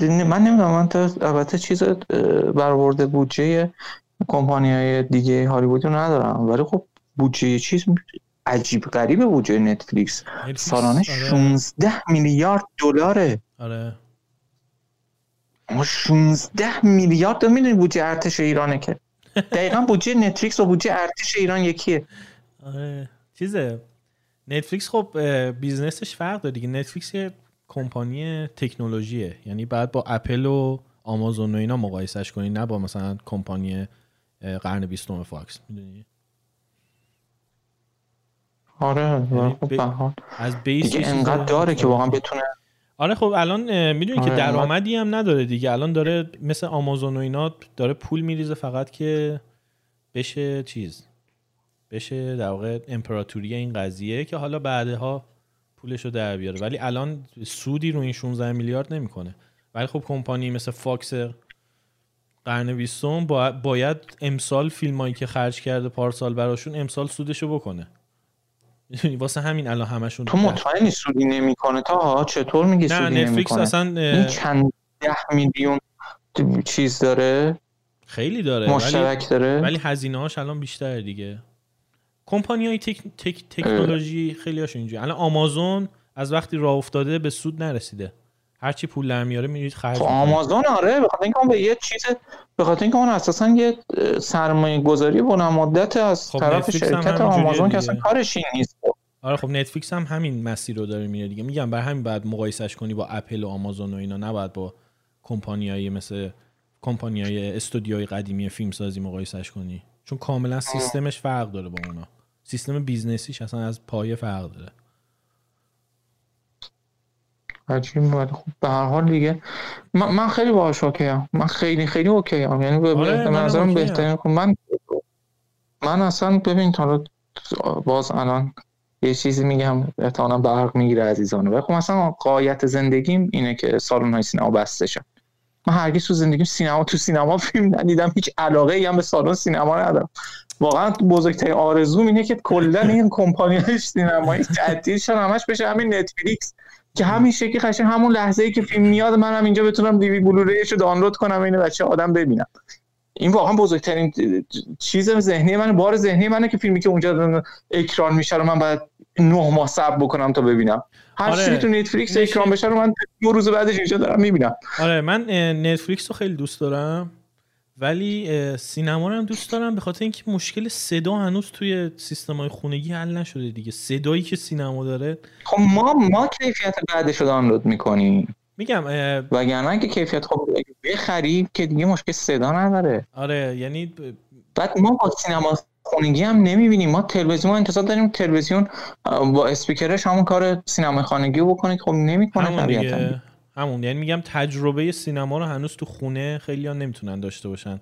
من نمی‌دونم من تا البته چیز برورده بودجه کمپانی های دیگه هالیوودی ندارم. ولی خب بودجه چیز عجیب غریب بودجه نتفلیکس. سالانه 16 آره. میلیارد دلاره. آره. 16 میلیارد تو می‌دونی بودجه ارتش ایرانه که. دقیقا بودجه نتفلیکس و بودجه ارتش ایران یکیه. آره. چیزه. نتفلیکس خب business ش فرق داره دیگه. نتفلیکس یه کمپانی تکنولوژیه. یعنی بعد با اپل و آمازون و اینا مقایسش کنی نه با مثلا کمپانی قرن بیستم فاکس. می‌دونی؟ آره یعنی خب از base دیگه انقدر داره که واقعا بتونه آره خب الان می‌دونی که آره، درآمدی هم نداره دیگه. الان داره مثل آمازون و اینا داره پول میریزه فقط که بشه چیز بشه در واقع امپراتوری این قضیه که حالا بعدها پولش رو در بیاره. ولی الان سودی رو این 16 میلیارد نمی‌کنه. ولی خب کمپانی مثل فاکس قرن بیستم باید امسال فیلمایی که خرج کرده پارسال براشون امسال سودشو بکنه. واسه همین الان همشون تو مطمئنی سودی نمی‌کنه؟ تا چطور میگی سودی نمی‌کنه؟ نتفلیکس اصلا این چند ده میلیون چیز داره؟ خیلی داره مشترک ولی... داره؟ ولی هزینه هاش الان بیشتر دیگه. کمپانی های تک... تک... تکنولوژی خیلی هاش اینجوری الان آمازون از وقتی راه افتاده به سود نرسیده. هرچی پول در میاره میرید خرج خب آمازون آره بخاطر اینکه اون به یه چیز به خاطر اینکه اون اساسا یه سرمایه گذاری بلند مدت از خب طرف شرکت آمازون که اصلا کارش این نیست. آره خب نتفلیکس هم همین مسیر رو داره میره دیگه. میگم بر همین بعد مقایسش کنی با اپل و آمازون و اینا. نباید با کمپانیایی مثل کمپانیای استودیوهای قدیمی فیلم سازی مقایسش کنی. چون کاملا سیستمش فرق داره با اونا. سیستم business یش اصلا از پایه فرق داره. عجیب ولی خب به هر حال دیگه. من, من خیلی باهاش okay ام. من خیلی خیلی okay ام. یعنی به آره نظرم بهترین من من اصلا ببین تا باز الان یه چیزی میگم احتمالا برق می‌گیره عزیزانه ولی خب مثلا غایت زندگیم اینه که سالن های سینما بسته شد من هرگز تو زندگیم سینما تو سینما فیلم ندیدم. هیچ علاقه ای هم به سالن سینما ندارم. واقعا بزرگترین آرزوم اینه که کلا این کمپانی های سینمایی تعطیل شن همش بشه همین نتفلیکس که همین شکلی قشنگ همون لحظه ای که فیلم میاد منم اینجا بتونم دیوی بلوریش رو دانلود کنم اینو بچه آدم ببینم این واقعا بزرگترین چیز ذهنی من بار ذهنی منه که فیلمی که اونجا اکران میشه رو من باید نه ماه صبر بکنم تا ببینم. هر آره. تو نتفلیکس اکران بشه رو من دو روز بعدش اینجا دارم می‌بینم. آره من نتفلیکس رو خیلی دوست دارم ولی سینما رو هم دوست دارم به خاطر اینکه مشکل صدا هنوز توی سیستم های خونگی حل نشده دیگه. صدایی که سینما داره. خب ما ما کیفیت بعدش رو دانلود می‌کنیم. میگم وگرنه که کیفیت خب بخری که دیگه مشکل صدا نداره. آره یعنی بعد ما با سینما خونگی هم نمی‌بینیم. ما تلویزیون انتظار داریم تلویزیون با اسپیکرش همون کار سینما خانگی رو بکنه خب نمی‌کنه همون دیگه. همون. یعنی میگم تجربه سینما رو هنوز تو خونه خیلی ها نمی‌تونن داشته باشن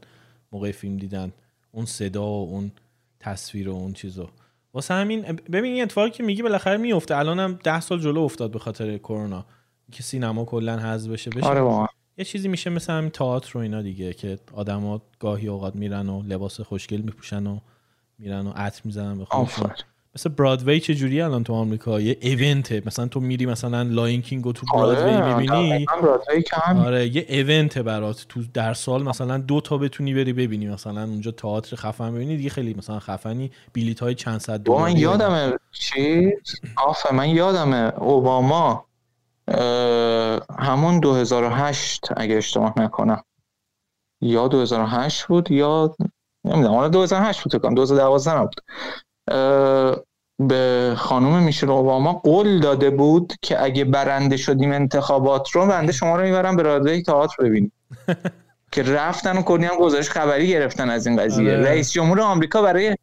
موقع فیلم دیدن. اون صدا و اون تصویر و اون چیزو. واسه همین ببین این اتفاقی که میگی بالاخره میفته الانم ده سال جلو افتاد به خاطر کرونا. که سینما کلا حذف بشه بشه. آره یه چیزی میشه مثل همین تئاتر و اینا دیگه که آدما گاهی اوقات میرن و لباس خوشگل میپوشن و میرن و عطر می‌زنن به خودشون. مثل برادوی چه جوری الان تو آمریکا؟ یه ایونته مثلا تو میری مثلا لاین کینگ رو تو برادوی آره، می‌بینی؟ آره یه ایونته برات تو در سال مثلا دو تا بتونی بری ببینی مثلا اونجا تئاتر خفن ببینی دیگه خیلی مثلا خفنی. بلیط های چند صد دلار من یادمه چی آفه من یادمه اوباما. همون 2008 اگه اشتباه نکنم. یا 2008 بود یا نمی‌دونم حالا 2008 بود کنم 2012 نبود. به خانم میشل اوباما قول داده بود که اگه برنده شدیم انتخابات رو بنده شما رو می‌برم به رادیوی تئاتر ببینیم. که رفتن و کلی هم گزارش خبری گرفتن از این قضیه. آره. رئیس جمهور آمریکا برای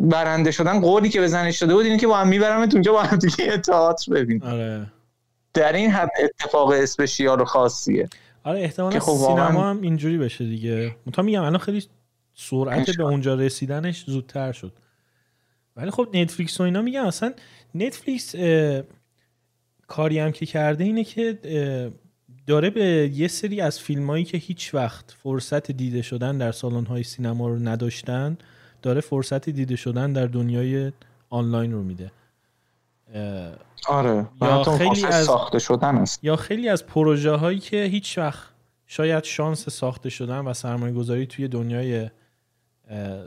برنده شدن قولی که بزنش شده بود اینه که با هم می‌برم اونجا با هم دیگه تئاتر ببین آره. در این حد اتفاق اسپشیال و خاصیه. آره احتمالا خب سینما هم اینجوری بشه دیگه. متا میگم الان خیلی سرعت به اونجا رسیدنش زودتر شد. ولی خب نتفلیکس و اینا میگم اصلا نتفلیکس کاری هم که کرده اینه که داره به یه سری از فیلمایی که هیچ وقت فرصت دیده شدن در سالن های سینما رو نداشتن داره فرصت دیده شدن در دنیای آنلاین رو میده. آره یا خیلی از ساخته شدن است. یا خیلی از پروژه هایی که هیچ وقت شاید شانس ساخته شدن و سرمایه گذاری توی دنیای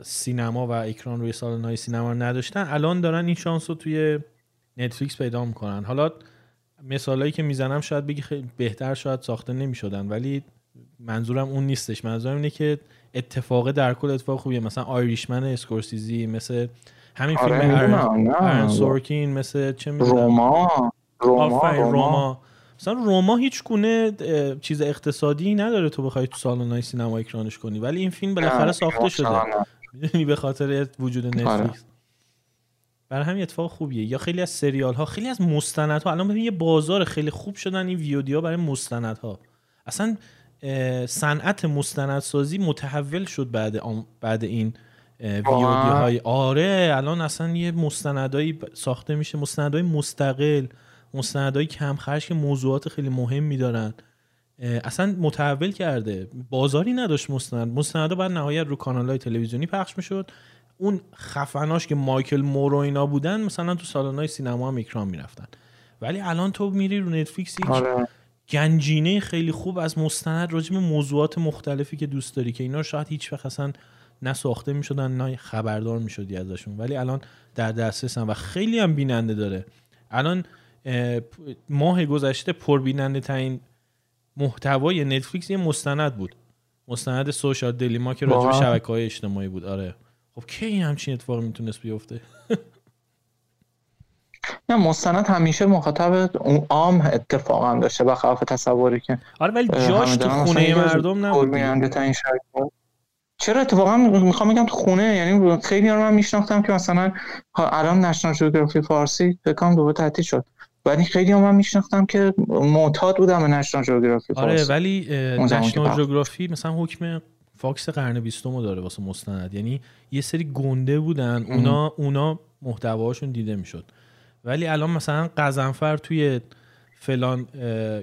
سینما و اکران روی سالن سینما نداشتن الان دارن این شانس رو توی نتفلیکس پیدا می‌کنن. حالا مثالایی که می‌زنم شاید بگی خیلی بهتر شاید ساخته نمی‌شدن ولی منظورم اون نیستش. منظورم اینه که اتفاق در کل اتفاق خوبیه. مثلا آیریشمن اسکورسیزی مثل همین آره فیلم ارن سورکین مثل چه روما روما روما. مثلا روما هیچ گونه چیز اقتصادی نداره تو بخوای تو های سینما اکرانش کنی. ولی این فیلم بالاخره ساخته شده. می‌دونی به خاطر وجود نتفلیکس. آره. برای همین اتفاق خوبیه. یا خیلی از سریال ها خیلی از مستند ها الان ببین یه بازار خیلی خوب شدن این ویدیو برای مستند ها اصلا صنعت مستندسازی متحول شد بعد بعد این ویودی های آره الان اصلا یه مستندایی ساخته میشه مستندهای مستقل مستندهای کم خرج که موضوعات خیلی مهم میدارن اصلا متحول کرده. بازاری نداشت مستند. مستندا بعد نهایت رو کانال های تلویزیونی پخش می‌شد. اون خفناش که مایکل مورو اینا بودن مثلا تو سالن های سینما هم اکرام می‌رفتن. ولی الان تو میری رو نتفلیکس آره. گنجینه خیلی خوب از مستند راجع به موضوعات مختلفی که دوست داری که اینا شاید هیچ وقت اصلا نه ساخته می‌شدن نه خبردار می‌شدی ازشون. ولی الان در دسترسن و خیلی هم بیننده داره. الان ماه گذشته پربیننده ترین محتوای نتفلیکس یه مستند بود. مستند سوشال دلیما که راجع به شبکه های اجتماعی بود. آره. خب کی همچین اتفاقی می‌تونست بیفته؟ نه مستند همیشه مخاطب اون عام اتفاقا داشته خلاف تصوری که آره ولی جاش تو خونه مردم نبود چرا اتفاقا می‌خوام بگم تو خونه یعنی خیلی رو من میشناختم که مثلا الان نشنال جوگرافی فارسی بکنم دوباره تعطیل شد. ولی خیلی هم من میشناختم که معتاد بودم به نشنال جوگرافی آره ولی نشنال جوگرافی مثلا حکم فاکس قرن بیستم داره واسه مستند. یعنی یه سری گنده بودن اونا اونا محتواشون دیده می‌شد. ولی الان مثلا قزنفر توی فلان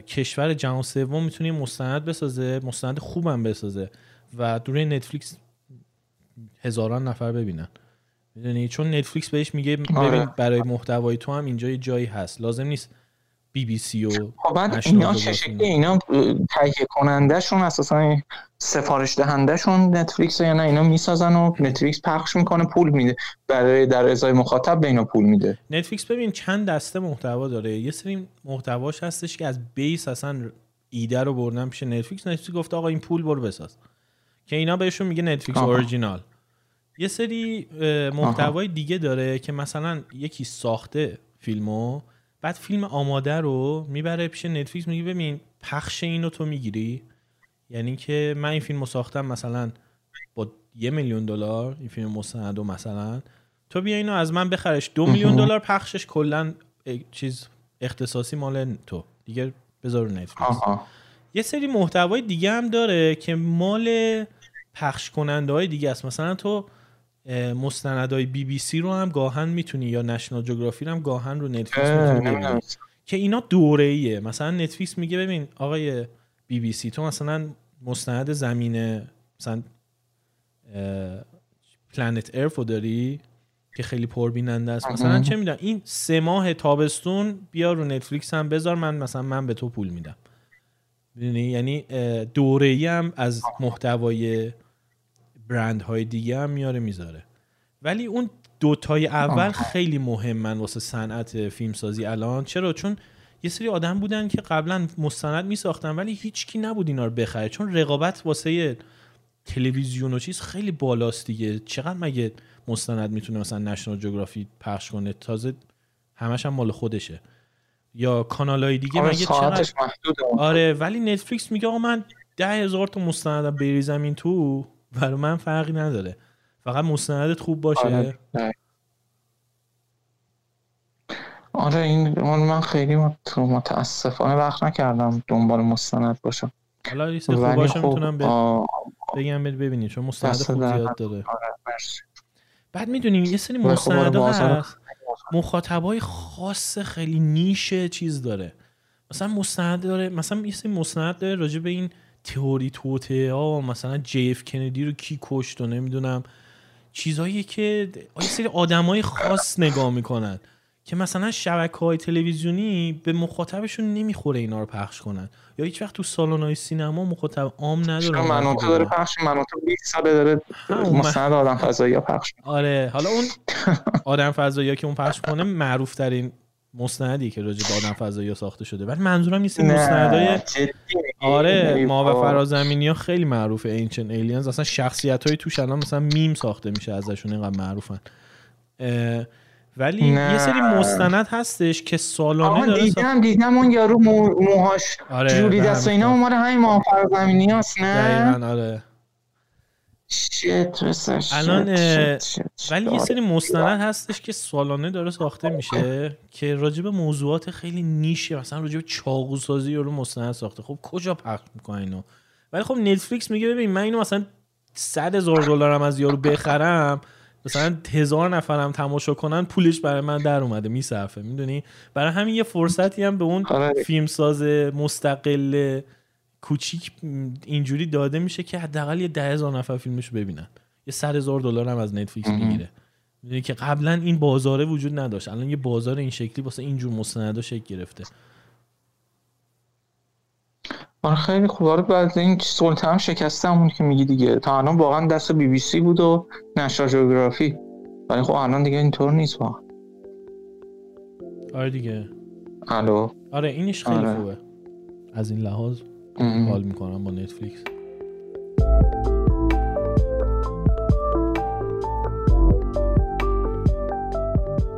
کشور جهان سوم می‌تونه مستند بسازه مستند خوبم بسازه. و دوره نتفلیکس هزاران نفر ببینن. می‌دونی؟ چون نتفلیکس بهش میگه آره. ببین برای محتوای تو هم اینجا یه جایی هست. لازم نیست بی بی سی و خب اینا چه شکلی اینا تهیه کنندهشون اساسا سفارش دهندهشون نتفلیکس یا نه اینا می‌سازن و نتفلیکس پخش می‌کنه پول میده. برای در ازای مخاطب به اینا پول میده. نتفلیکس ببین چند دسته محتوا داره. یه سری محتواش هستش که از base اصلا ایده رو بردن پیش نتفلیکس. نتفلیکس گفته آقا این پول برو بساز. که اینا بهشون میگه Netflix Original یه سری محتوای دیگه داره که مثلا یکی ساخته فیلمو بعد فیلم آماده رو می‌بره پیش نتفلیکس میگه ببین پخش اینو تو می‌گیری. یعنی که من این فیلم رو ساختم مثلا با یه میلیون دلار این فیلم مستندو مثلا تو بیا اینو از من بخرش. دو میلیون دلار پخشش کلا چیز اختصاصی مال تو. دیگه بذار نتفلیکس یه سری محتوای دیگه هم داره که مال پخش کننده های دیگه است. مثلا تو مستندهای بی بی سی رو هم گاهن می‌تونی یا نشنال جغرافی رو هم گاهن رو نتفلیکس می‌تونی که اینا دوره ایه مثلا نتفلیکس میگه ببین آقای بی بی سی تو مثلا مستند زمینه مثلا Planet Earth و داری که خیلی پربیننده است. مثلا چه می‌دونم این سه ماه تابستون بیا رو نتفلیکس هم بذار من مثلا من به تو پول میدم. یعنی دوره ای هم از محتوای برند های دیگه هم میاره می‌ذاره. ولی اون دوتای اول خیلی مهمن واسه صنعت فیلمسازی الان. چرا؟ چون یه سری آدم بودن که قبلا مستند میساختن ولی هیچکی نبود اینا رو بخره. چون رقابت واسه تلویزیون و چیز خیلی بالاست دیگه. چقدر مگه مستند می‌تونه مثلا نشنال جغرافی پخش کنه؟ تازه همش هم مال خودشه. یا کانال های دیگه آره مگه چقدر آره ولی نتفلیکس میگه آقا من ده هزار تا مستندم بریزم این تو برای من فرقی نداره. فقط مستندت خوب باشه. آره, آره این من خیلی متاسفانه وقت نکردم دنبال مستند باشم. حالا یه خوب باشه خب می‌تونم بگم ببینید چون مستند خوب زیاد داره. آره بعد می‌دونیم یه سری خب مستند هست. مخاطبای خاص خیلی نیشه چیز داره. مثلا مستند داره مثلا یه سری مستند داره راجع به این تئوری توته ها مثلا جی اف کندی رو کی کشت و نمی‌دونم. چیزایی که یه سری آدمای خاص نگاه می‌کنن. که مثلا شبکه های تلویزیونی به مخاطبشون نمی‌خوره اینا رو پخش کنن. یا هیچ وقت تو سالن های سینما مخاطب عام نداره منوتو داره پخش منوتو 20 ساله داره مستند آدم فضایی پخش آره حالا اون آدم فضایی که اون پخش کنه معروف ترین مستندی که راجع به آدم فضایی ساخته شده. ولی منظورم نیست این مستندای آره ما و فرازمینی ها خیلی معروفه اینچن ایلینز اصلا شخصیت های توش الان مثلا میم ساخته میشه ازشون اینقدر معروفن. ولی یه سری مستند هستش که سالانه داره دیدم دیدم اون یارو موهاش آره جوری دست و اینا مال همین ما فرزمینی هست نه؟ دقیقا آره. الان ولی یه سری مستند هستش که سالانه داره ساخته میشه که راجب موضوعات خیلی نیشه مثلا راجب چاقو سازی رو مستند ساخته. خب کجا پخش می‌کنه اینو؟ ولی خب نتفلیکس میگه ببین من اینو مثلا 100 هزار دلارم از یارو بخرم مثلا هزار نفرم تماشا کنن پولش برای من در اومده میصرفه. می‌دونی؟ برای همین یه فرصتی هم به اون آره. فیلمساز مستقل کوچیک اینجوری داده میشه که حداقل یه ده هزار نفر فیلمش ببینن. یه صد هزار دلار هم از نتفلیکس می‌گیره. می‌دونی که قبلا این بازاره وجود نداشت. الان یه بازار این شکلی واسه اینجور مستندا شکل گرفته. آره خیلی خوب. آره بعد این سلطه هم شکسته همون که میگی دیگه. تا الان واقعا دست بی بی سی بود و نشا جغرافی ولی خب الان دیگه اینطور نیست واقعا. آره دیگه. الو؟ آره اینش خیلی آره. خوبه. از این لحاظ حال می‌کنم با نتفلیکس.